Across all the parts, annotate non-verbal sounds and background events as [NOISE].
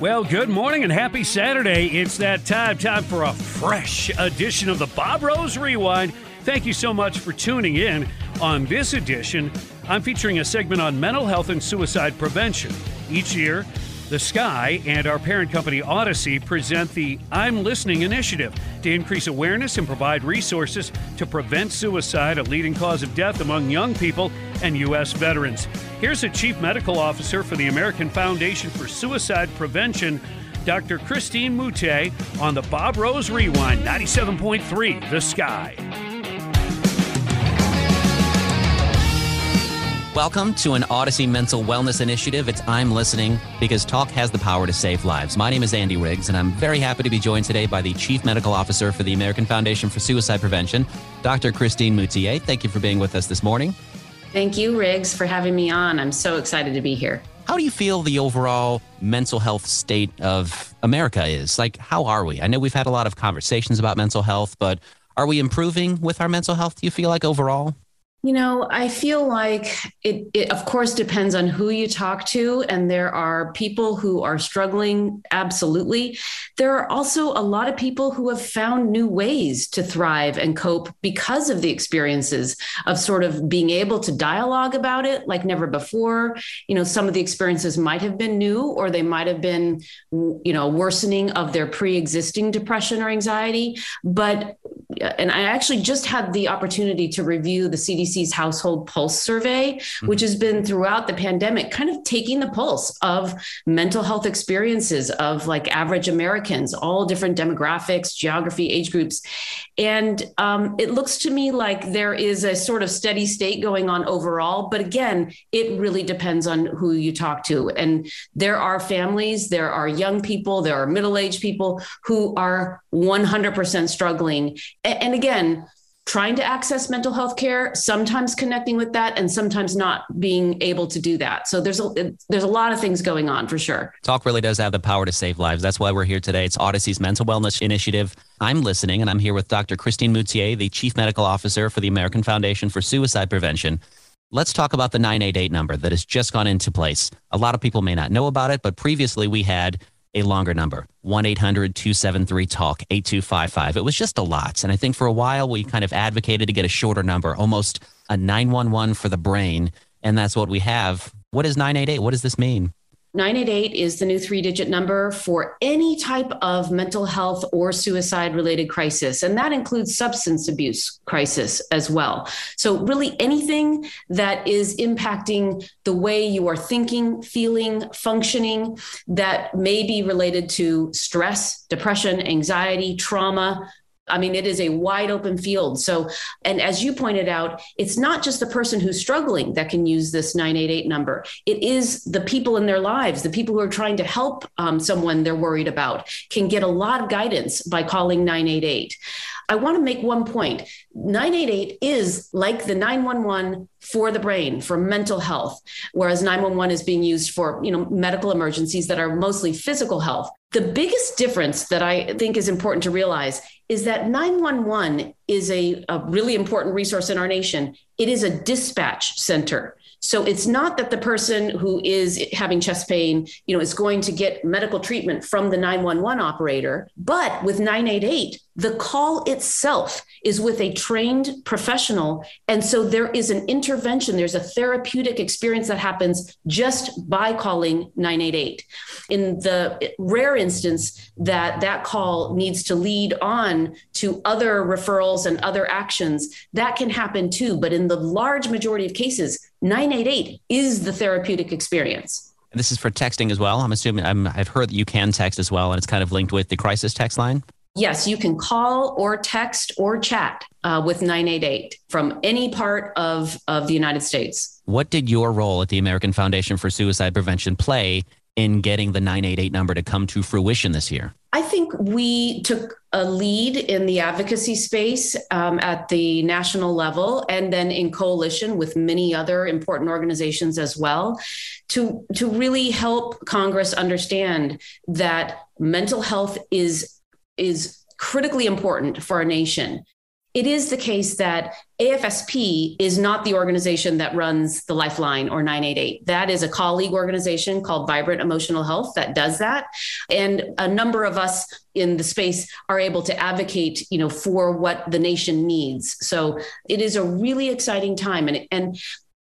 Well, good morning and happy Saturday. It's that time, time for a fresh edition of the Bob Rose Rewind. Thank you so much for tuning in. On this edition, I'm featuring a segment on mental health and suicide prevention. Each year, the Sky and our parent company Odyssey present the I'm Listening initiative to increase awareness and provide resources to prevent suicide, a leading cause of death among young people and U.S. veterans. Here's a chief medical officer for the American Foundation for Suicide Prevention, Dr. Christine Moutier, on the Bob Rose Rewind 97.3 The Sky. Welcome to an Odyssey Mental Wellness Initiative. It's I'm Listening because talk has the power to save lives. My name is Andy Riggs, and I'm very happy to be joined today by the Chief Medical Officer for the American Foundation for Suicide Prevention, Dr. Christine Moutier. Thank you for being with us this morning. Thank you, Riggs, for having me on. I'm so excited to be here. How do you feel the overall mental health state of America is? Like, how are we? I know we've had a lot of conversations about mental health, but are we improving with our mental health, do you feel like overall? You know, I feel like it, it, of course, depends on who you talk to. And there are people who are struggling, absolutely. There are also a lot of people who have found new ways to thrive and cope because of the experiences of sort of being able to dialogue about it like never before. You know, some of the experiences might have been new or they might have been, you know, worsening of their pre existing depression or anxiety. But, and I actually just had the opportunity to review the CDC's Household Pulse Survey, mm-hmm. which has been throughout the pandemic, kind of taking the pulse of mental health experiences of like average Americans, all different demographics, geography, age groups. And um, it looks to me like there is a sort of steady state going on overall. But again, it really depends on who you talk to. And there are families, there are young people, there are middle aged people who are 100% struggling. And again, trying to access mental health care, sometimes connecting with that, and sometimes not being able to do that. So there's a there's a lot of things going on for sure. Talk really does have the power to save lives. That's why we're here today. It's Odyssey's mental wellness initiative. I'm listening, and I'm here with Dr. Christine Moutier, the Chief Medical Officer for the American Foundation for Suicide Prevention. Let's talk about the 988 number that has just gone into place. A lot of people may not know about it, but previously we had a longer number 1 800 273 TALK 8255. It was just a lot. And I think for a while we kind of advocated to get a shorter number, almost a 911 for the brain. And that's what we have. What is 988? What does this mean? 988 is the new three digit number for any type of mental health or suicide related crisis. And that includes substance abuse crisis as well. So, really, anything that is impacting the way you are thinking, feeling, functioning that may be related to stress, depression, anxiety, trauma, I mean, it is a wide open field. So, and as you pointed out, it's not just the person who's struggling that can use this 988 number. It is the people in their lives, the people who are trying to help um, someone they're worried about, can get a lot of guidance by calling 988. I want to make one point 988 is like the 911 for the brain for mental health whereas 911 is being used for you know medical emergencies that are mostly physical health the biggest difference that i think is important to realize is that 911 is a, a really important resource in our nation. It is a dispatch center. So it's not that the person who is having chest pain, you know, is going to get medical treatment from the 911 operator, but with 988, the call itself is with a trained professional. And so there is an intervention, there's a therapeutic experience that happens just by calling 988. In the rare instance that that call needs to lead on to other referrals and other actions, that can happen too. But in the large majority of cases, 988 is the therapeutic experience. And this is for texting as well. I'm assuming i have heard that you can text as well, and it's kind of linked with the crisis text line. Yes, you can call or text or chat uh, with 988 from any part of, of the United States. What did your role at the American Foundation for Suicide Prevention play in getting the 988 number to come to fruition this year? I think we took a lead in the advocacy space um, at the national level and then in coalition with many other important organizations as well to, to really help Congress understand that mental health is is critically important for our nation. it is the case that AFSP is not the organization that runs the Lifeline or 988. That is a colleague organization called Vibrant Emotional Health that does that. And a number of us in the space are able to advocate, you know, for what the nation needs. So it is a really exciting time. And, and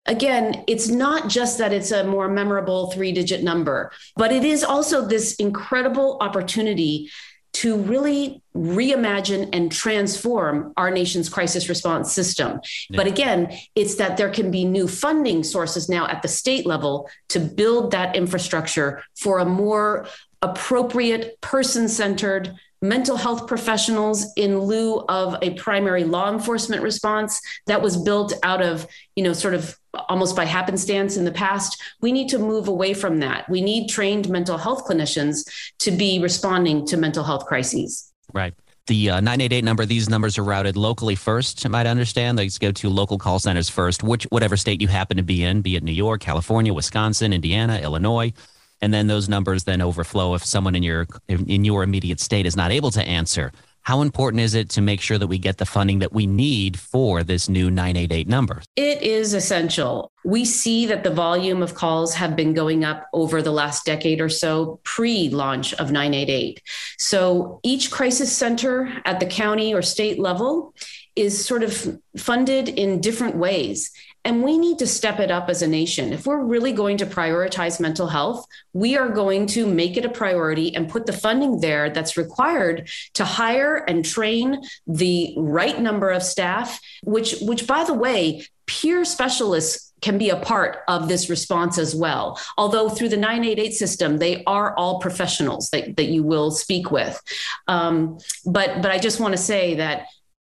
again, it's not just that it's a more memorable three digit number, but it is also this incredible opportunity to really reimagine and transform our nation's crisis response system. Yeah. But again, it's that there can be new funding sources now at the state level to build that infrastructure for a more appropriate, person centered, mental health professionals in lieu of a primary law enforcement response that was built out of, you know, sort of almost by happenstance in the past. We need to move away from that. We need trained mental health clinicians to be responding to mental health crises. Right. The uh, 988 number, these numbers are routed locally first, I might understand. They go to local call centers first, which whatever state you happen to be in, be it New York, California, Wisconsin, Indiana, Illinois and then those numbers then overflow if someone in your in your immediate state is not able to answer how important is it to make sure that we get the funding that we need for this new 988 number? It is essential. We see that the volume of calls have been going up over the last decade or so pre launch of 988. So each crisis center at the county or state level is sort of funded in different ways. And we need to step it up as a nation. If we're really going to prioritize mental health, we are going to make it a priority and put the funding there that's required to hire and train the right number of staff, which, which by the way, peer specialists can be a part of this response as well. Although through the 988 system, they are all professionals that, that you will speak with. Um, but, but I just want to say that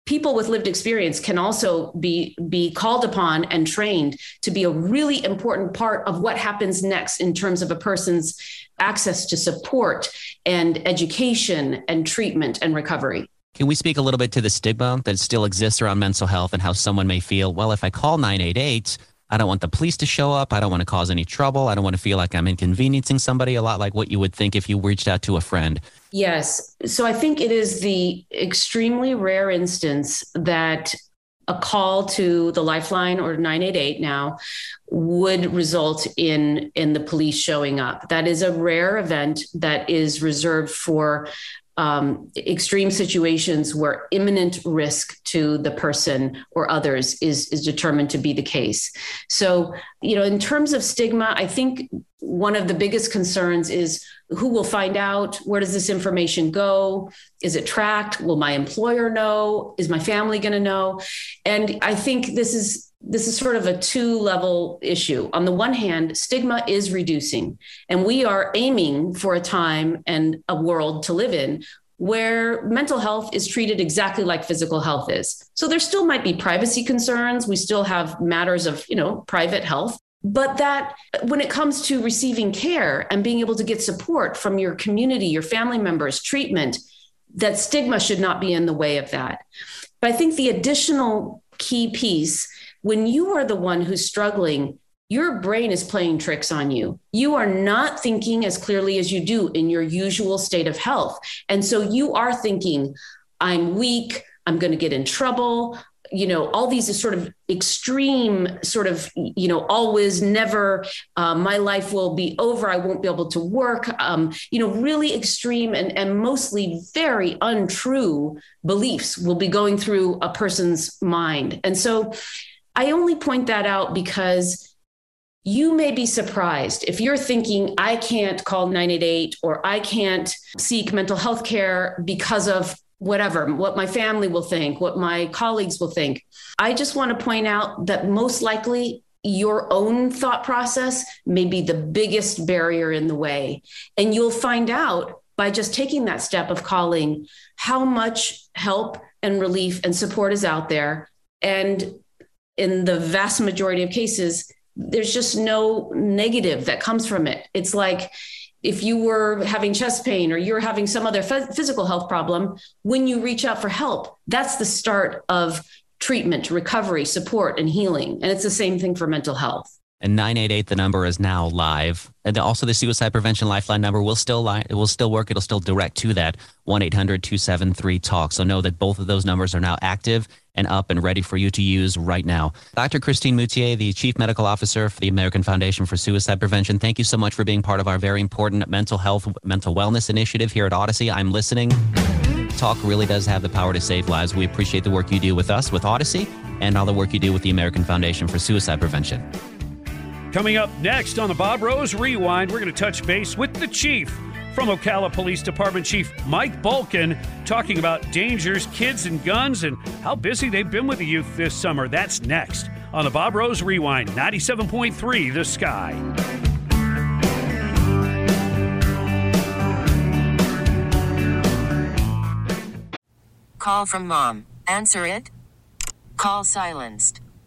people with lived experience can also be be called upon and trained to be a really important part of what happens next in terms of a person's access to support and education and treatment and recovery. Can we speak a little bit to the stigma that still exists around mental health and how someone may feel? Well if i call 988 I don't want the police to show up. I don't want to cause any trouble. I don't want to feel like I'm inconveniencing somebody, a lot like what you would think if you reached out to a friend. Yes. So I think it is the extremely rare instance that a call to the lifeline or 988 now would result in in the police showing up that is a rare event that is reserved for um, extreme situations where imminent risk to the person or others is is determined to be the case. So, you know, in terms of stigma, I think one of the biggest concerns is who will find out where does this information go is it tracked will my employer know is my family going to know and i think this is this is sort of a two level issue. On the one hand, stigma is reducing, and we are aiming for a time and a world to live in where mental health is treated exactly like physical health is. So there still might be privacy concerns. We still have matters of, you know, private health. But that when it comes to receiving care and being able to get support from your community, your family members, treatment, that stigma should not be in the way of that. But I think the additional key piece when you are the one who's struggling, your brain is playing tricks on you. You are not thinking as clearly as you do in your usual state of health. And so you are thinking, I'm weak, I'm going to get in trouble. You know, all these sort of extreme, sort of, you know, always, never, uh, my life will be over. I won't be able to work. Um, you know, really extreme and, and mostly very untrue beliefs will be going through a person's mind. And so, I only point that out because you may be surprised if you're thinking, I can't call 988 or I can't seek mental health care because of whatever, what my family will think, what my colleagues will think. I just want to point out that most likely your own thought process may be the biggest barrier in the way. And you'll find out by just taking that step of calling how much help and relief and support is out there. And in the vast majority of cases, there's just no negative that comes from it. It's like if you were having chest pain or you're having some other physical health problem, when you reach out for help, that's the start of treatment, recovery, support, and healing. And it's the same thing for mental health. And 988, the number is now live. And also the suicide prevention lifeline number will still it will still work. It'll still direct to that 1-800-273-TALK. So know that both of those numbers are now active and up and ready for you to use right now. Dr. Christine Moutier, the Chief Medical Officer for the American Foundation for Suicide Prevention, thank you so much for being part of our very important mental health, mental wellness initiative here at Odyssey. I'm listening. Talk really does have the power to save lives. We appreciate the work you do with us, with Odyssey, and all the work you do with the American Foundation for Suicide Prevention. Coming up next on the Bob Rose Rewind, we're going to touch base with the chief from Ocala Police Department Chief Mike Balken talking about dangers, kids, and guns, and how busy they've been with the youth this summer. That's next on the Bob Rose Rewind, 97.3 The Sky. Call from mom. Answer it. Call silenced.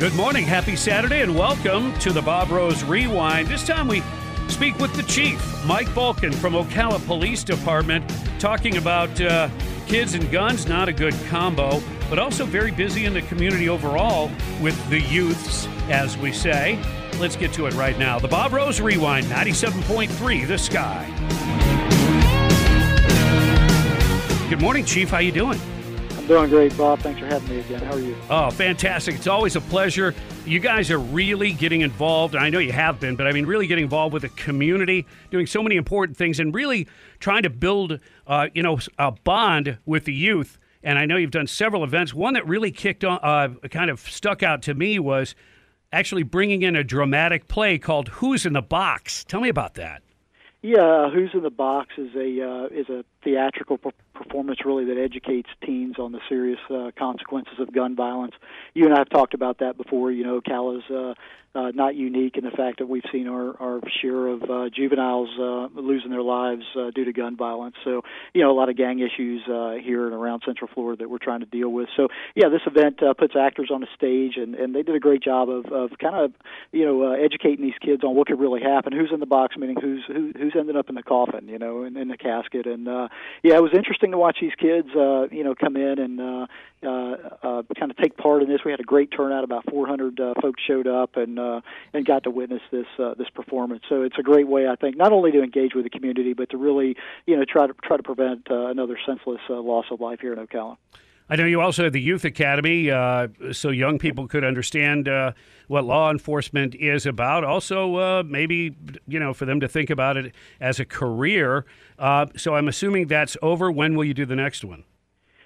Good morning, happy Saturday, and welcome to the Bob Rose Rewind. This time we speak with the chief, Mike Balken from Ocala Police Department, talking about uh, kids and guns, not a good combo, but also very busy in the community overall with the youths, as we say. Let's get to it right now. The Bob Rose Rewind, 97.3 The Sky. Good morning, Chief. How you doing? Doing great, Bob. Thanks for having me again. How are you? Oh, fantastic. It's always a pleasure. You guys are really getting involved. I know you have been, but I mean, really getting involved with the community, doing so many important things, and really trying to build, uh, you know, a bond with the youth. And I know you've done several events. One that really kicked on, uh, kind of stuck out to me was actually bringing in a dramatic play called "Who's in the Box." Tell me about that. Yeah, Who's in the Box is a uh, is a theatrical per- performance really that educates teens on the serious uh, consequences of gun violence. You and I have talked about that before. You know, Cal is uh, uh, not unique in the fact that we've seen our, our share of uh, juveniles uh, losing their lives uh, due to gun violence. So, you know, a lot of gang issues uh, here and around Central Florida that we're trying to deal with. So, yeah, this event uh, puts actors on a stage, and, and they did a great job of, of kind of, you know, uh, educating these kids on what could really happen, who's in the box, meaning who's who, who's ended up in the coffin, you know, in, in the casket. And uh, yeah, it was interesting to watch these kids, uh, you know, come in and uh, uh, uh, kind of take part in this. We had a great turnout; about 400 uh, folks showed up and uh, and got to witness this uh, this performance. So it's a great way, I think, not only to engage with the community, but to really, you know, try to try to prevent uh, another senseless uh, loss of life here in Ocala. I know you also had the Youth Academy, uh, so young people could understand uh, what law enforcement is about. Also, uh, maybe you know for them to think about it as a career. Uh, so I'm assuming that's over. When will you do the next one?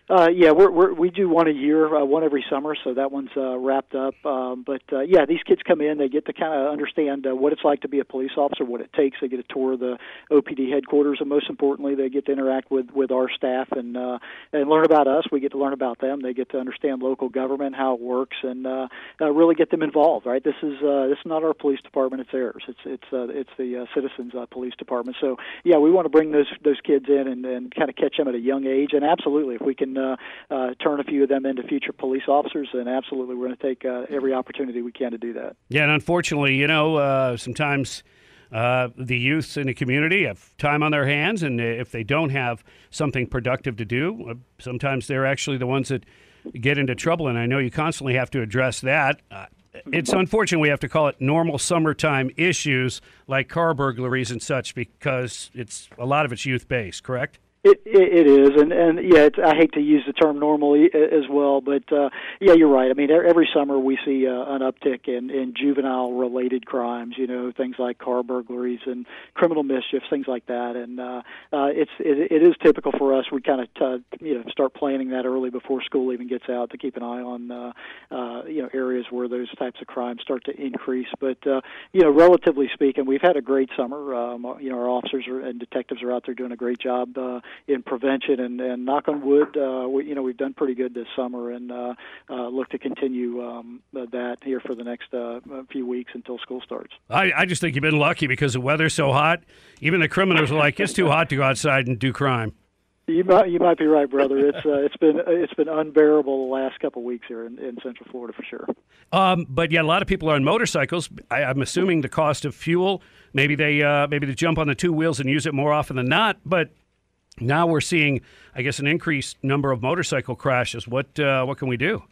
Uh, yeah, we're, we're, we do one a year, uh, one every summer, so that one's uh, wrapped up. Um, but uh, yeah, these kids come in, they get to kind of understand uh, what it's like to be a police officer, what it takes. They get a tour of the OPD headquarters, and most importantly, they get to interact with with our staff and uh, and learn about us. We get to learn about them. They get to understand local government, how it works, and uh, uh, really get them involved. Right? This is uh, this is not our police department; it's theirs. It's it's uh, it's the uh, citizens' uh, police department. So yeah, we want to bring those those kids in and, and kind of catch them at a young age. And absolutely, if we can and uh, uh, turn a few of them into future police officers, And absolutely we're going to take uh, every opportunity we can to do that. Yeah, and unfortunately, you know, uh, sometimes uh, the youths in the community have time on their hands, and if they don't have something productive to do, uh, sometimes they're actually the ones that get into trouble. And I know you constantly have to address that. Uh, it's unfortunate we have to call it normal summertime issues like car burglaries and such because it's a lot of it's youth based, correct? It, it, it is, and and yeah, it's, I hate to use the term normally as well, but uh, yeah, you're right. I mean, every summer we see uh, an uptick in in juvenile related crimes. You know, things like car burglaries and criminal mischief, things like that. And uh, uh, it's it, it is typical for us. We kind of t- you know start planning that early before school even gets out to keep an eye on uh, uh, you know areas where those types of crimes start to increase. But uh, you know, relatively speaking, we've had a great summer. Um, you know, our officers are, and detectives are out there doing a great job. Uh, in prevention. And, and knock on wood, uh, we, you know, we've done pretty good this summer, and uh, uh, look to continue um, that here for the next uh, few weeks until school starts. I, I just think you've been lucky because the weather's so hot. Even the criminals are like, it's too hot to go outside and do crime. You might you might be right, brother. It's uh, it's been it's been unbearable the last couple of weeks here in, in Central Florida for sure. Um, but yeah, a lot of people are on motorcycles. I, am assuming the cost of fuel. Maybe they uh, maybe they jump on the two wheels and use it more often than not. But now we're seeing, I guess, an increased number of motorcycle crashes. What uh, what can we do?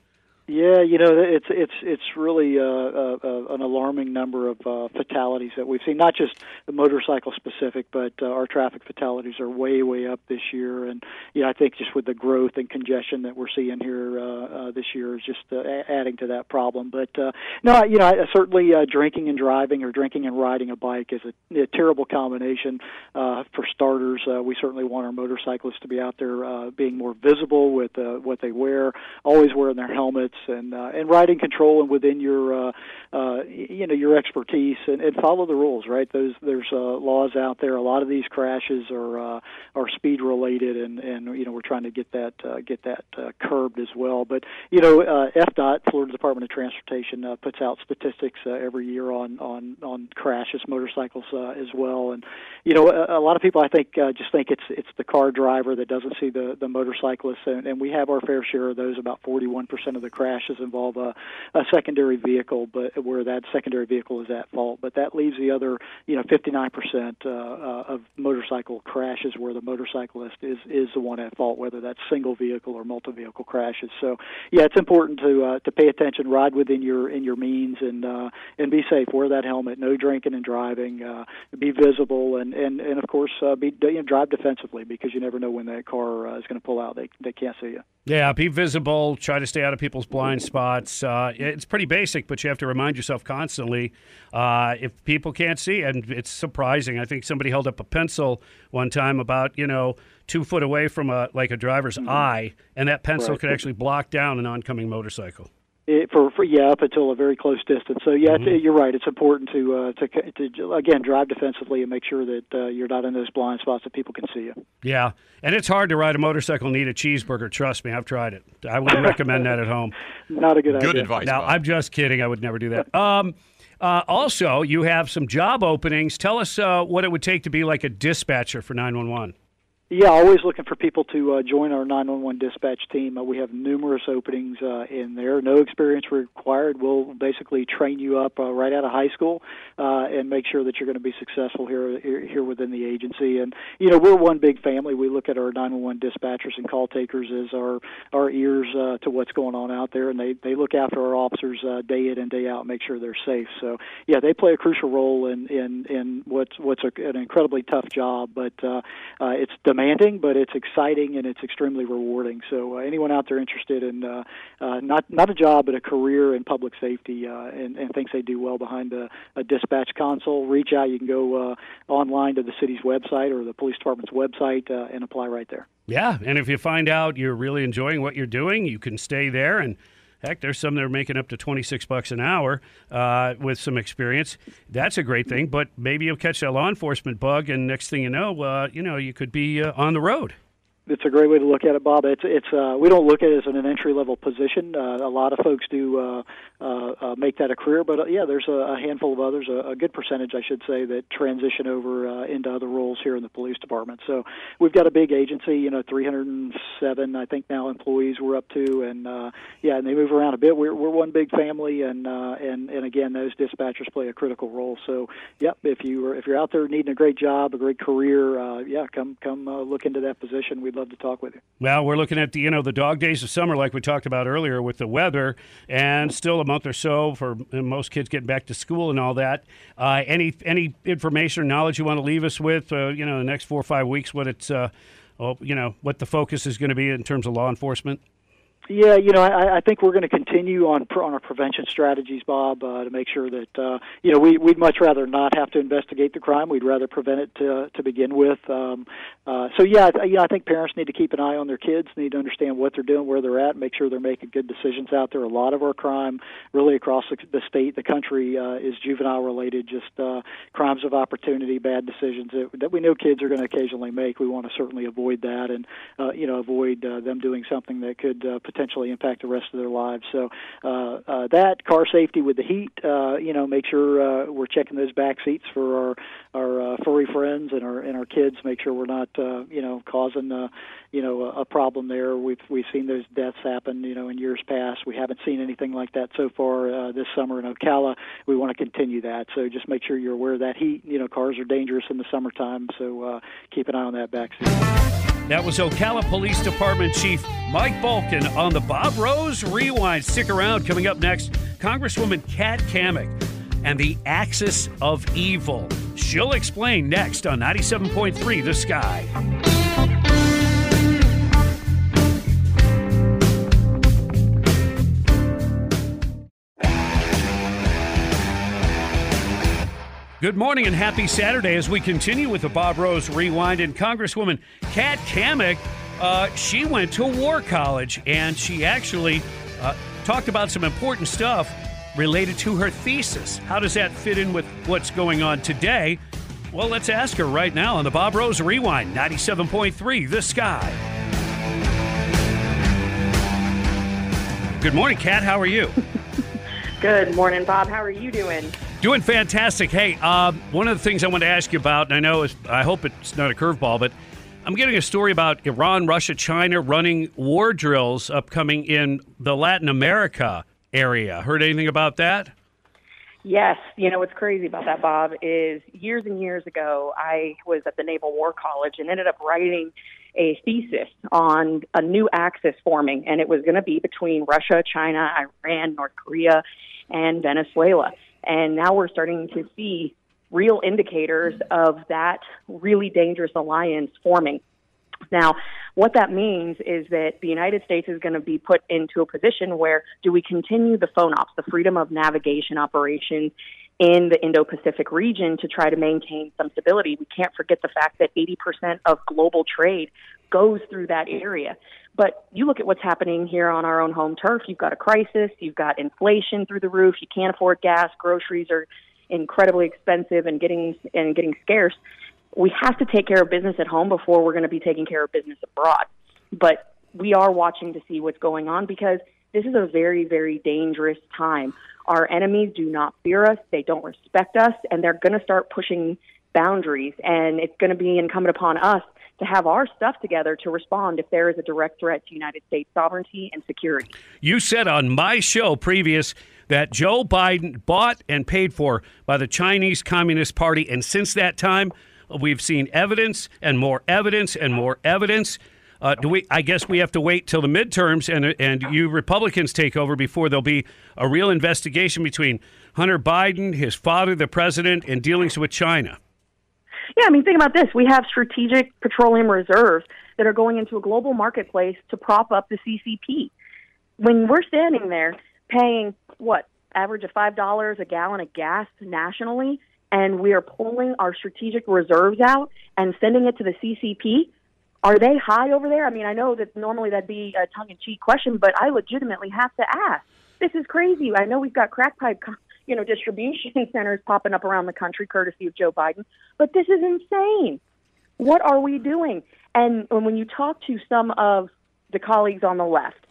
Yeah, you know, it's it's it's really uh, uh, uh, an alarming number of uh, fatalities that we've seen. Not just the motorcycle specific, but uh, our traffic fatalities are way way up this year. And yeah, I think just with the growth and congestion that we're seeing here uh, uh, this year is just uh, adding to that problem. But uh, no, you know, I, certainly uh, drinking and driving or drinking and riding a bike is a, a terrible combination. Uh, for starters, uh, we certainly want our motorcyclists to be out there uh, being more visible with uh, what they wear, always wearing their helmets and uh, and riding control and within your uh, uh, you know your expertise and, and follow the rules. Right, those there's uh, laws out there. A lot of these crashes are uh, are speed related, and and you know we're trying to get that uh, get that uh, curbed as well. But you know uh, FDOT, Florida Department of Transportation, uh, puts out statistics uh, every year on on on crashes, motorcycles uh, as well. And you know a, a lot of people I think uh, just think it's it's the car driver that doesn't see the the motorcyclist, and, and we have our fair share of those. About 41% of the crashes involve a, a secondary vehicle, but where that secondary vehicle is at fault. But that leaves the other, you know, 59% uh, uh, of motorcycle crashes where the motorcyclist is is the one at fault, whether that's single vehicle or multi vehicle crashes. So yeah, it's important to uh, to pay attention, ride within your in your means, and uh, and be safe. Wear that helmet. No drinking and driving. Uh, be visible, and and and of course uh, be you know, drive defensively because you never know when that car uh, is going to pull out. They they can't see you. Yeah, be visible. Try to stay out of people's blind spots. Uh, it's pretty basic, but you have to remind yourself constantly. Uh, if people can't see, and it's surprising. I think somebody held up a pencil one time about you know two foot away from a like a driver's mm-hmm. eye, and that pencil Right. could actually block down an oncoming motorcycle. It, for, for yeah, up until a very close distance. So yeah, Mhm. it's- you're right. It's important to uh, to to again drive defensively and make sure that uh, you're not in those blind spots that people can see you. Yeah, and it's hard to ride a motorcycle and eat a cheeseburger. Trust me, I've tried it. I wouldn't [LAUGHS] recommend that at home. Not a good Good idea. Good advice, Now, Bob. I'm just kidding. I would never do that. Um, uh, also, you have some job openings. Tell us uh, what it would take to be like a dispatcher for 911. Yeah, always looking for people to uh, join our 911 dispatch team. Uh, we have numerous openings uh, in there. No experience required. We'll basically train you up uh, right out of high school uh, and make sure that you're going to be successful here, here within the agency. And you know, we're one big family. We look at our 911 dispatchers and call takers as our our ears uh, to what's going on out there, and they they look after our officers uh, day in and day out, and make sure they're safe. So yeah, they play a crucial role in in in what's what's a, an incredibly tough job, but uh, uh, it's demanding, but it's exciting and it's extremely rewarding. So uh, anyone out there interested in uh, uh, not not a job but a career in public safety uh, and, and thinks they do well behind a, a dispatch console, reach out. You can go uh, online to the city's website or the police department's website uh, and apply right there. Yeah, and if you find out you're really enjoying what you're doing, you can stay there. And heck, there's some that are making up to 26 bucks an hour uh, with some experience. That's a great thing. But maybe you'll catch that law enforcement bug, and next thing you know, uh, you know, you could be uh, on the road. It's a great way to look at it, Bob. It's it's uh, we don't look at it as an entry level position. Uh, a lot of folks do uh, uh, uh, make that a career, but uh, yeah, there's a, a handful of others, a, a good percentage, I should say, that transition over uh, into other roles here in the police department. So we've got a big agency, you know, 307, I think now employees we're up to, and uh, yeah, and they move around a bit. We're we're one big family, and uh, and and again, those dispatchers play a critical role. So yep, if you are if you're out there needing a great job, a great career, uh, yeah, come come uh, look into that position. We we'd love to talk with you. Well, we're looking at the you know the dog days of summer, like we talked about earlier, with the weather, and still a month or so for most kids getting back to school and all that. Uh, any any information or knowledge you want to leave us with? Uh, you know, the next four or five weeks, what it's uh, well, you know what the focus is going to be in terms of law enforcement. Yeah, you know, I, I think we're going to continue on on our prevention strategies, Bob, uh, to make sure that uh, you know we we'd much rather not have to investigate the crime. We'd rather prevent it to to begin with. Um, uh, so yeah, I, you know, I think parents need to keep an eye on their kids, need to understand what they're doing, where they're at, make sure they're making good decisions out there. A lot of our crime, really across the, the state, the country, uh, is juvenile related, just uh, crimes of opportunity, bad decisions that, that we know kids are going to occasionally make. We want to certainly avoid that, and uh, you know, avoid uh, them doing something that could uh, potentially impact the rest of their lives. So uh, uh, that car safety with the heat, uh, you know, make sure uh, we're checking those back seats for our our uh, furry friends and our and our kids. Make sure we're not uh, you know causing uh, you know a, problem there. We've we've seen those deaths happen you know in years past. We haven't seen anything like that so far uh, this summer in Ocala. We want to continue that. So just make sure you're aware of that heat. You know, cars are dangerous in the summertime, so uh, keep an eye on that back seat. That was Ocala Police Department Chief Mike Balken on the Bob Rose Rewind. Stick around. Coming up next, Congresswoman Kat Cammack and the axis of evil. She'll explain next on 97.3 The Sky. Good morning and happy Saturday as we continue with the Bob Rose Rewind. And Congresswoman Kat Cammack, uh, she went to War College and she actually uh, talked about some important stuff related to her thesis. How does that fit in with what's going on today? Well, let's ask her right now on the Bob Rose Rewind, 97.3 The Sky. Good morning, Kat. How are you? [LAUGHS] Good morning, Bob. How are you doing? Doing fantastic. Hey, uh, one of the things I want to ask you about, and I know I hope it's not a curveball, but I'm getting a story about Iran, Russia, China running war drills upcoming in the Latin America area. Heard anything about that? Yes. You know what's crazy about that, Bob, is years and years ago, I was at the Naval War College and ended up writing a thesis on a new axis forming, and it was going to be between Russia, China, Iran, North Korea, and Venezuela. And now we're starting to see real indicators of that really dangerous alliance forming. Now, what that means is that the United States is going to be put into a position where do we continue the FONOPs, the freedom of navigation operations in the Indo Pacific region to try to maintain some stability? We can't forget the fact that 80% of global trade goes through that area. But you look at what's happening here on our own home turf. You've got a crisis. You've got inflation through the roof. You can't afford gas. Groceries are incredibly expensive and getting and getting scarce. We have to take care of business at home before we're going to be taking care of business abroad. But we are watching to see what's going on because this is a very, very dangerous time. Our enemies do not fear us, they don't respect us, and they're going to start pushing boundaries. And it's going to be incumbent upon us to have our stuff together to respond if there is a direct threat to United States sovereignty and security. You said on my show previous that Joe Biden bought and paid for by the Chinese Communist Party, and since that time, we've seen evidence and more evidence and more evidence. Uh, do we? I guess we have to wait till the midterms and and you Republicans take over before there'll be a real investigation between Hunter Biden, his father, the president, and dealings with China. Yeah, I mean, think about this. We have strategic petroleum reserves that are going into a global marketplace to prop up the CCP. When we're standing there paying what average of five dollars a gallon of gas nationally, and we are pulling our strategic reserves out and sending it to the CCP, are they high over there? I mean, I know that normally that'd be a tongue-in-cheek question, but I legitimately have to ask. This is crazy. I know we've got crack pipe you know, distribution [LAUGHS] centers popping up around the country courtesy of Joe Biden. But this is insane. What are we doing? And when you talk to some of the colleagues on the left,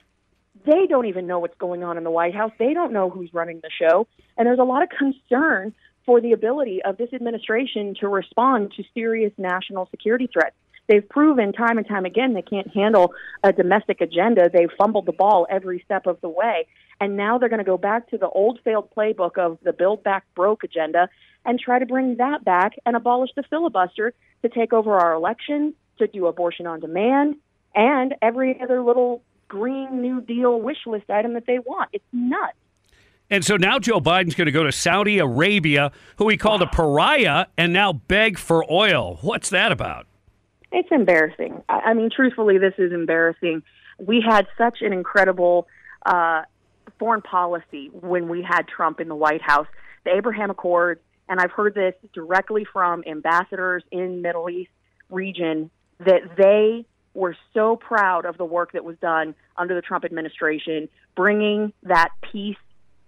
they don't even know what's going on in the White House. They don't know who's running the show. And there's a lot of concern for the ability of this administration to respond to serious national security threats. They've proven time and time again they can't handle a domestic agenda. They've fumbled the ball every step of the way. And now they're going to go back to the old failed playbook of the Build Back Broke agenda and try to bring that back and abolish the filibuster to take over our election, to do abortion on demand, and every other little Green New Deal wish list item that they want. It's nuts. And so now Joe Biden's going to go to Saudi Arabia, who he called a pariah, and now beg for oil. What's that about? It's embarrassing. I I mean, truthfully, this is embarrassing. We had such an incredible uh, foreign policy when we had Trump in the White House. The Abraham Accords, and I've heard this directly from ambassadors in Middle East region that they were so proud of the work that was done under the Trump administration, bringing that peace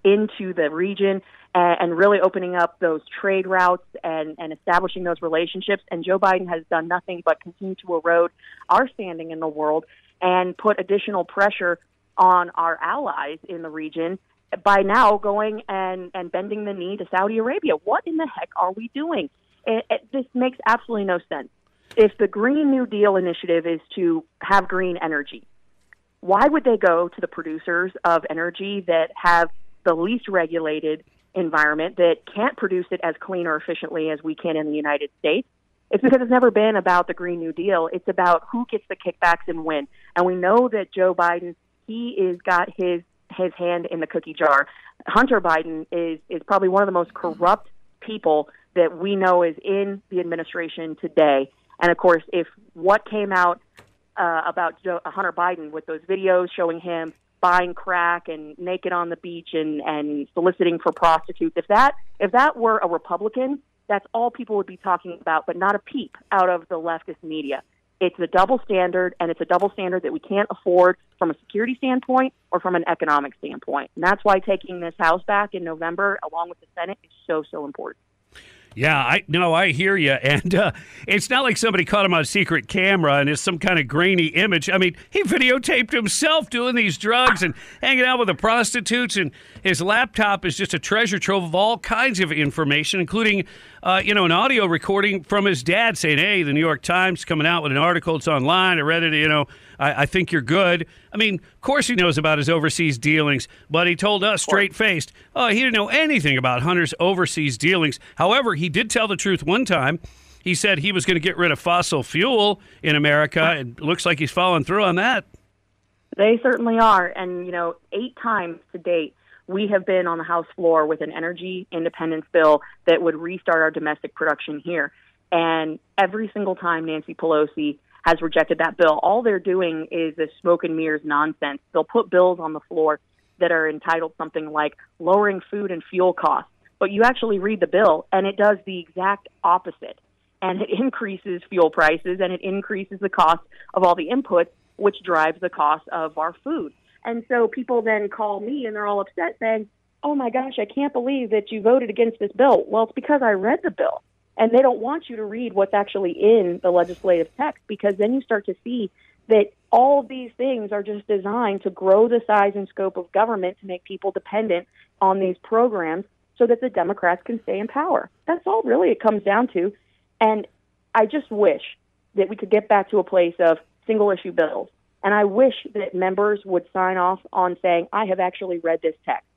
into the region and, and really opening up those trade routes and, and establishing those relationships. And Joe Biden has done nothing but continue to erode our standing in the world and put additional pressure on our allies in the region by now going and, and bending the knee to Saudi Arabia. What in the heck are we doing? It, it, this makes absolutely no sense. If the Green New Deal initiative is to have green energy, why would they go to the producers of energy that have the least regulated environment that can't produce it as clean or efficiently as we can in the United States? It's because it's never been about the Green New Deal. It's about who gets the kickbacks and when. And we know that Joe Biden, he is got his his hand in the cookie jar. Hunter Biden is is probably one of the most corrupt people that we know is in the administration today. And of course, if what came out uh, about Joe, Hunter Biden with those videos showing him buying crack and naked on the beach and and soliciting for prostitutes, if that if that were a Republican, that's all people would be talking about, but not a peep out of the leftist media. It's a double standard, and it's a double standard that we can't afford from a security standpoint or from an economic standpoint. And that's why taking this House back in November, along with the Senate, is so, so important. Yeah, I no, I hear you, [LAUGHS] and uh, it's not like somebody caught him on a secret camera and it's some kind of grainy image. I mean, he videotaped himself doing these drugs and hanging out with the prostitutes, and his laptop is just a treasure trove of all kinds of information, including, uh, you know, an audio recording from his dad saying, "Hey, the New York Times coming out with an article. It's online. I read it. You know, I, I think you're good." I mean, of course he knows about his overseas dealings, but he told us straight faced, oh, he didn't know anything about Hunter's overseas dealings. However, he did tell the truth one time. He said he was going to get rid of fossil fuel in America. It looks like he's following through on that. They certainly are. And, you know, eight times to date, we have been on the House floor with an energy independence bill that would restart our domestic production here. And every single time Nancy Pelosi has rejected that bill, all they're doing is this smoke and mirrors nonsense. They'll put bills on the floor that are entitled something like lowering food and fuel costs. But you actually read the bill, and it does the exact opposite. And it increases fuel prices and it increases the cost of all the inputs, which drives the cost of our food. And so people then call me and they're all upset saying, Oh my gosh, I can't believe that you voted against this bill. Well, it's because I read the bill. And they don't want you to read what's actually in the legislative text because then you start to see that all of these things are just designed to grow the size and scope of government to make people dependent on these programs so that the Democrats can stay in power. That's all really it comes down to. And I just wish that we could get back to a place of single issue bills. And I wish that members would sign off on saying, I have actually read this text.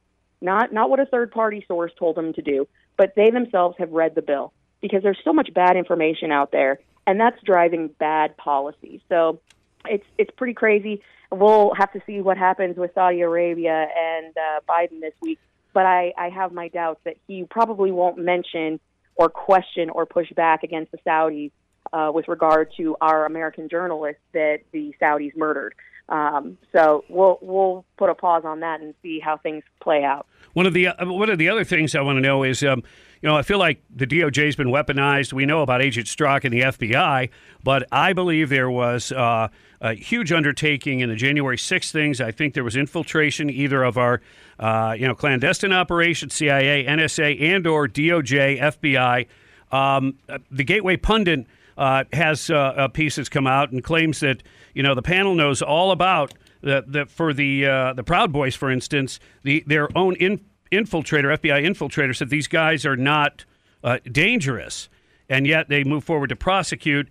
Not not what a third party source told them to do, but they themselves have read the bill because there's so much bad information out there and that's driving bad policy. So it's it's pretty crazy. We'll have to see what happens with Saudi Arabia and uh, Biden this week, but I, I have my doubts that he probably won't mention or question or push back against the Saudis uh, with regard to our American journalists that the Saudis murdered. Um, so we'll we'll put a pause on that and see how things play out. One of the uh, one of the other things I want to know is, um, you know, I feel like the DOJ has been weaponized. We know about Agent Strzok and the FBI, but I believe there was uh, a huge undertaking in the January 6th things. I think there was infiltration either of our, uh, you know, clandestine operations, CIA, NSA, and or DOJ, FBI. Um, the Gateway Pundit uh, has uh, a piece that's come out and claims that you know the panel knows all about that the, for the uh, the Proud Boys, for instance, the their own in, infiltrator, FBI infiltrator, said these guys are not uh, dangerous, and yet they move forward to prosecute.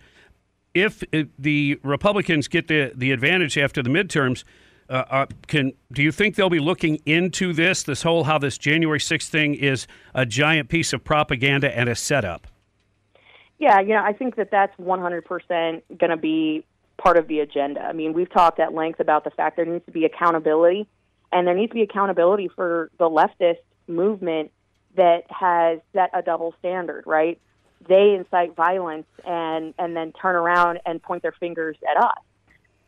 If uh, the Republicans get the the advantage after the midterms, uh, uh, can do you think they'll be looking into this? This whole how this January 6th thing is a giant piece of propaganda and a setup. Yeah, you know, I think that that's 100% going to be part of the agenda. I mean, we've talked at length about the fact there needs to be accountability, and there needs to be accountability for the leftist movement that has set a double standard, right? They incite violence and and then turn around and point their fingers at us.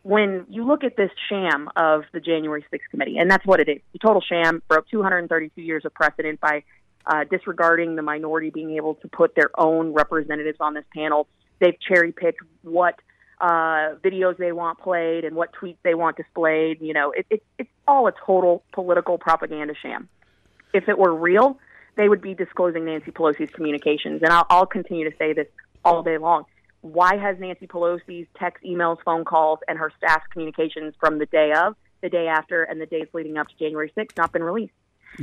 When you look at this sham of the January 6th committee, and that's what it is, a total sham, broke 232 years of precedent by uh, disregarding the minority being able to put their own representatives on this panel. They've cherry picked what uh, videos they want played and what tweets they want displayed. You know, it, it, it's all a total political propaganda sham. If it were real, they would be disclosing Nancy Pelosi's communications. And I'll, I'll continue to say this all day long. Why has Nancy Pelosi's text, emails, phone calls, and her staff's communications from the day of, the day after, and the days leading up to January 6th not been released?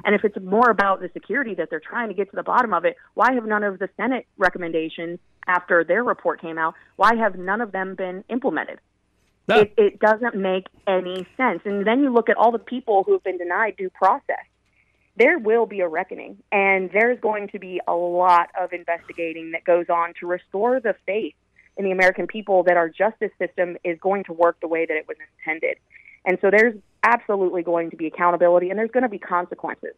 And if it's more about the security that they're trying to get to the bottom of it, why have none of the Senate recommendations after their report came out, why have none of them been implemented? No. It, it doesn't make any sense. And then you look at all the people who have been denied due process. There will be a reckoning, and there's going to be a lot of investigating that goes on to restore the faith in the American people that our justice system is going to work the way that it was intended. And so there's absolutely going to be accountability and there's going to be consequences.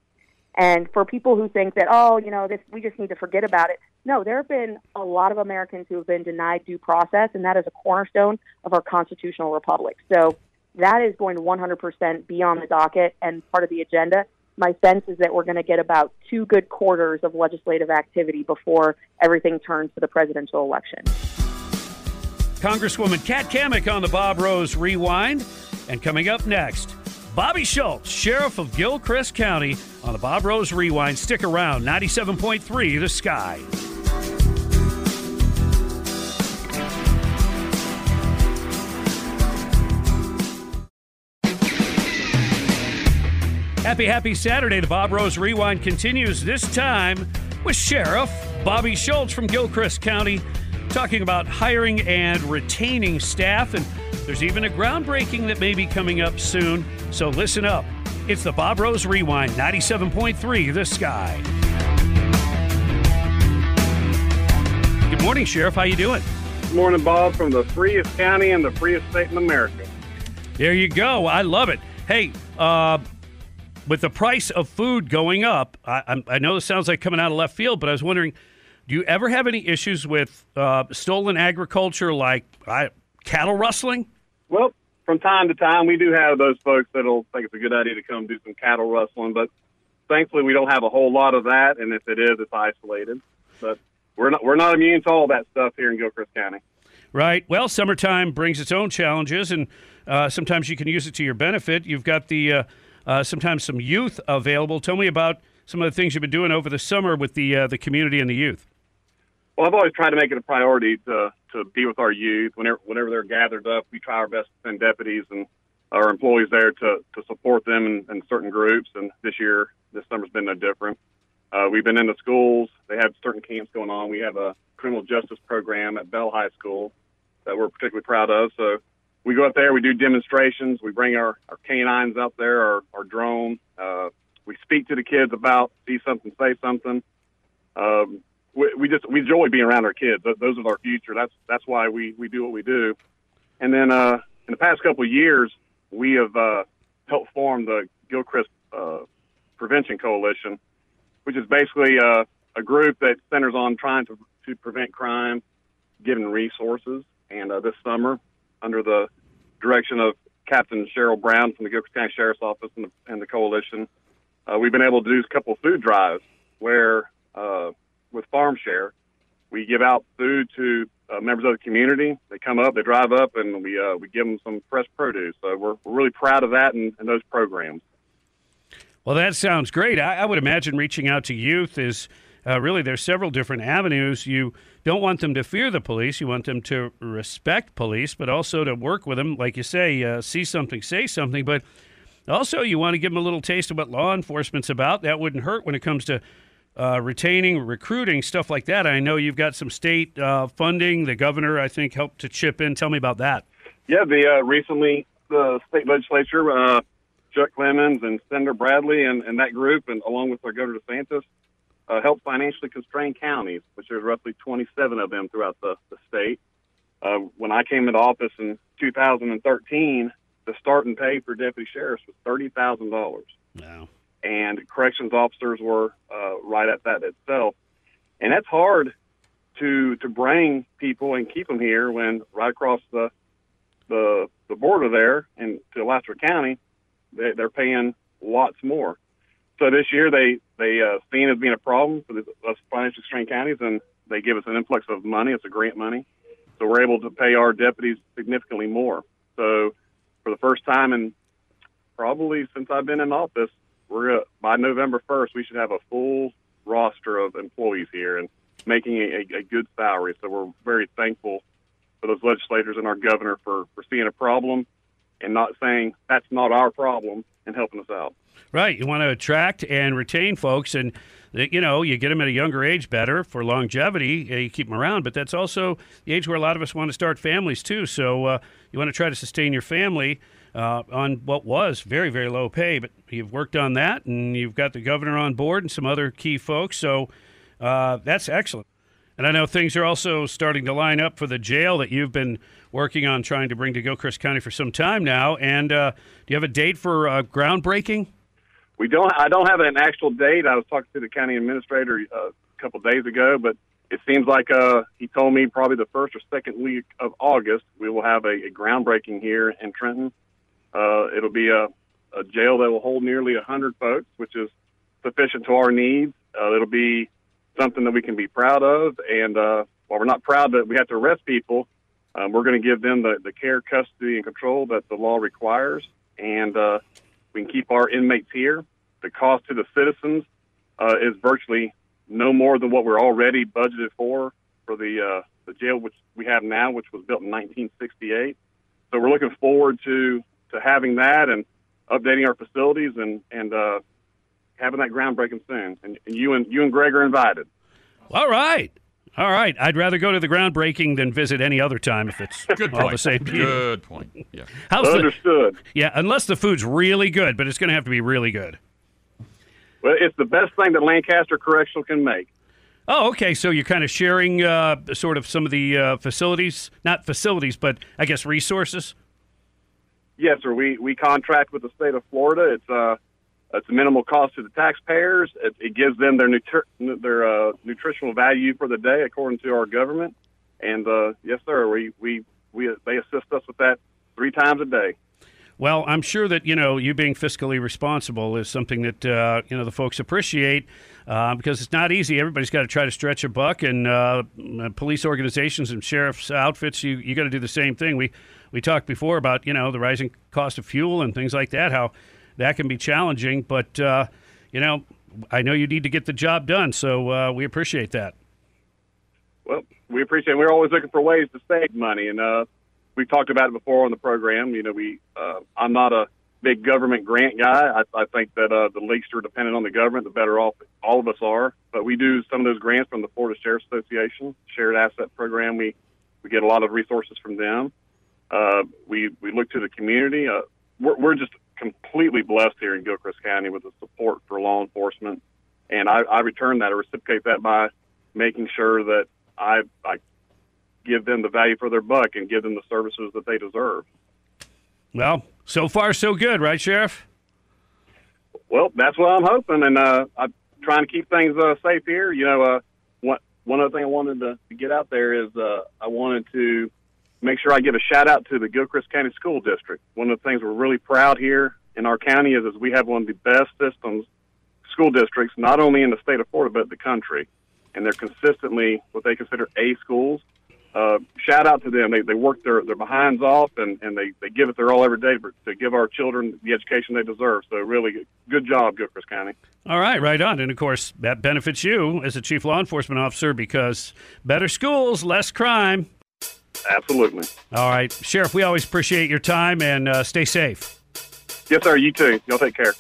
And for people who think that, oh, you know, this we just need to forget about it. No, there have been a lot of Americans who have been denied due process, and that is a cornerstone of our constitutional republic. So that is going to 100% be on the docket and part of the agenda. My sense is that we're going to get about two good quarters of legislative activity before everything turns to the presidential election. Congresswoman Kat Cammack on the Bob Rose Rewind. And coming up next, Bobby Schultz, Sheriff of Gilchrist County, on the Bob Rose Rewind. Stick around, 97.3 The Sky. Happy, happy Saturday. The Bob Rose Rewind continues this time with Sheriff Bobby Schultz from Gilchrist County talking about hiring and retaining staff and there's even a groundbreaking that may be coming up soon, so listen up. It's the Bob Rose Rewind 97.3 The Sky. Good morning, Sheriff. How you doing? Good morning, Bob, from the freest county and the freest state in America. There you go. I love it. Hey, uh, with the price of food going up, I, I, know this sounds like coming out of left field, but I was wondering, do you ever have any issues with uh, stolen agriculture, like I, cattle rustling? Well, from time to time, we do have those folks that'll think it's a good idea to come do some cattle rustling, but thankfully, we don't have a whole lot of that. And if it is, it's isolated. But we're not we're not immune to all that stuff here in Gilchrist County. Right. Well, summertime brings its own challenges, and uh, sometimes you can use it to your benefit. You've got the uh, uh, sometimes some youth available. Tell me about some of the things you've been doing over the summer with the uh, the community and the youth. Well, I've always tried to make it a priority to to be with our youth whenever whenever they're gathered up. We try our best to send deputies and our employees there to to support them in, in certain groups. And this year, this summer's been no different. Uh, we've been in the schools. They have certain camps going on. We have a criminal justice program at Bell High School that we're particularly proud of. So we go up there, we do demonstrations, we bring our, our canines out there, our, our drone. Uh, we speak to the kids about see something, say something. Um, we, just we enjoy being around our kids. Those are our future. That's that's why we we do what we do. And then uh, in the past couple of years, we have uh, helped form the Gilchrist uh, Prevention Coalition, which is basically uh, a group that centers on trying to to prevent crime, giving resources. And uh, this summer, under the direction of Captain Cheryl Brown from the Gilchrist County Sheriff's Office and the, and the coalition, uh, we've been able to do a couple of food drives where uh, with Farm Share. We give out food to uh, members of the community. They come up, they drive up, and we uh, we give them some fresh produce. So we're, we're really proud of that and, and, those programs. Well, that sounds great. I, I, would imagine reaching out to youth is uh, really, there's several different avenues. You don't want them to fear the police. You want them to respect police, but also to work with them. Like you say, uh, see something, say something. But also, you want to give them a little taste of what law enforcement's about. That wouldn't hurt when it comes to uh, retaining, recruiting, stuff like that. I know you've got some state uh, funding. The governor, I think, helped to chip in. Tell me about that. Yeah, the uh, recently the state legislature, uh, Chuck Clemons and Senator Bradley and, and that group, and along with our Governor DeSantis, uh, help financially constrain counties, which there's roughly 27 of them throughout the, the state. Uh, when I came into office in 2013, the starting pay for deputy sheriffs was thirty thousand dollars. Wow. And corrections officers were uh, right at that itself, and that's hard to to bring people and keep them here when right across the the the border there and to Alachua County, they, they're paying lots more. So this year they they uh, seen as being a problem for the, us financially strained counties, and they give us an influx of money. It's a grant money, so we're able to pay our deputies significantly more. So for the first time in probably since I've been in office, we're uh, by November 1st we should have a full roster of employees here and making a, a good salary. So we're very thankful for those legislators and our governor for for seeing a problem and not saying that's not our problem and helping us out. Right. You want to attract and retain folks, and you know you get them at a younger age better for longevity. You keep them around, but that's also the age where a lot of us want to start families too. So uh, you want to try to sustain your family. Uh, on what was very, very low pay, but you've worked on that, and you've got the governor on board and some other key folks. So uh, that's excellent. And I know things are also starting to line up for the jail that you've been working on trying to bring to Gilchrist County for some time now. And uh, do you have a date for uh, groundbreaking? We don't. I don't have an actual date. I was talking to the county administrator uh, a couple days ago, but it seems like uh, he told me probably the first or second week of August we will have a, a groundbreaking here in Trenton. Uh, it'll be a, a jail that will hold nearly 100 folks, which is sufficient to our needs. Uh, it'll be something that we can be proud of. And uh, while we're not proud that we have to arrest people, um, we're going to give them the, the care, custody, and control that the law requires. And uh, we can keep our inmates here. The cost to the citizens uh, is virtually no more than what we're already budgeted for for the uh, the jail which we have now, which was built in 1968. So we're looking forward to to having that and updating our facilities and and uh, having that groundbreaking soon. And, and you and you and Greg are invited. All right. All right. I'd rather go to the groundbreaking than visit any other time if it's Good all point. the same. Good point. Yeah. How's the- Understood. yeah, unless the food's really good, but it's going to have to be really good. Well, it's the best thing that Lancaster Correctional can make. Oh, okay. So you're kind of sharing uh, sort of some of the uh, facilities, not facilities, but I guess resources. Yes, sir. We we contract with the state of Florida. It's uh it's a minimal cost to the taxpayers. It, it gives them their nutri- their uh, nutritional value for the day, according to our government. And uh, yes, sir. We we we they assist us with that three times a day. Well, I'm sure that you know you being fiscally responsible is something that uh, you know the folks appreciate uh, because it's not easy. Everybody's got to try to stretch a buck, and uh, police organizations and sheriff's outfits, you you got to do the same thing. We we talked before about you know the rising cost of fuel and things like that, how that can be challenging. But uh, you know, I know you need to get the job done, so uh, we appreciate that. Well, we appreciate. It. We're always looking for ways to save money, and uh, we've talked about it before on the program. You know, we uh, I'm not a big government grant guy. I, I think that uh, the least you're dependent on the government, the better off all of us are. But we do some of those grants from the Florida Sheriff's Association Shared Asset Program. We we get a lot of resources from them. Uh, we we look to the community. Uh, we're, we're just completely blessed here in Gilchrist County with the support for law enforcement, and I, I return that, I reciprocate that by making sure that I, I give them the value for their buck and give them the services that they deserve. Well, so far so good, right, Sheriff? Well, that's what I'm hoping, and uh, I'm trying to keep things uh, safe here. You know, uh, one one other thing I wanted to, to get out there is uh, I wanted to make sure I give a shout out to the Gilchrist County School District. One of the things we're really proud here in our county is, is we have one of the best systems, school districts, not only in the state of Florida but the country, and they're consistently what they consider A schools. uh, shout out to them. They they work their their behinds off and and they they give it their all every day to give our children the education they deserve. So really good job, Gilchrist County. All right, right on. And of course, that benefits you as a chief law enforcement officer because better schools, less crime. Absolutely. All right, Sheriff, we always appreciate your time and uh, stay safe. Yes, sir. You too. Y'all take care.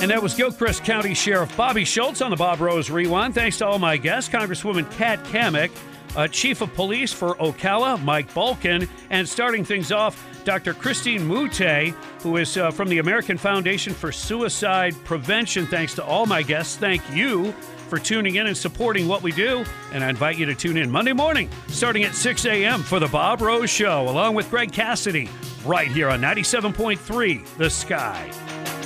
And that was Gilchrist County Sheriff Bobby Schultz on the Bob Rose Rewind. Thanks to all my guests Congresswoman Kat Cammack, uh, Chief of Police for Ocala, Mike Balken, and starting things off, Dr. Christine Moutier, who is uh, from the American Foundation for Suicide Prevention. Thanks to all my guests. Thank you for tuning in and supporting what we do. And I invite you to tune in Monday morning, starting at 6 a.m. for The Bob Rose Show, along with Greg Cassidy, right here on 97.3 The Sky.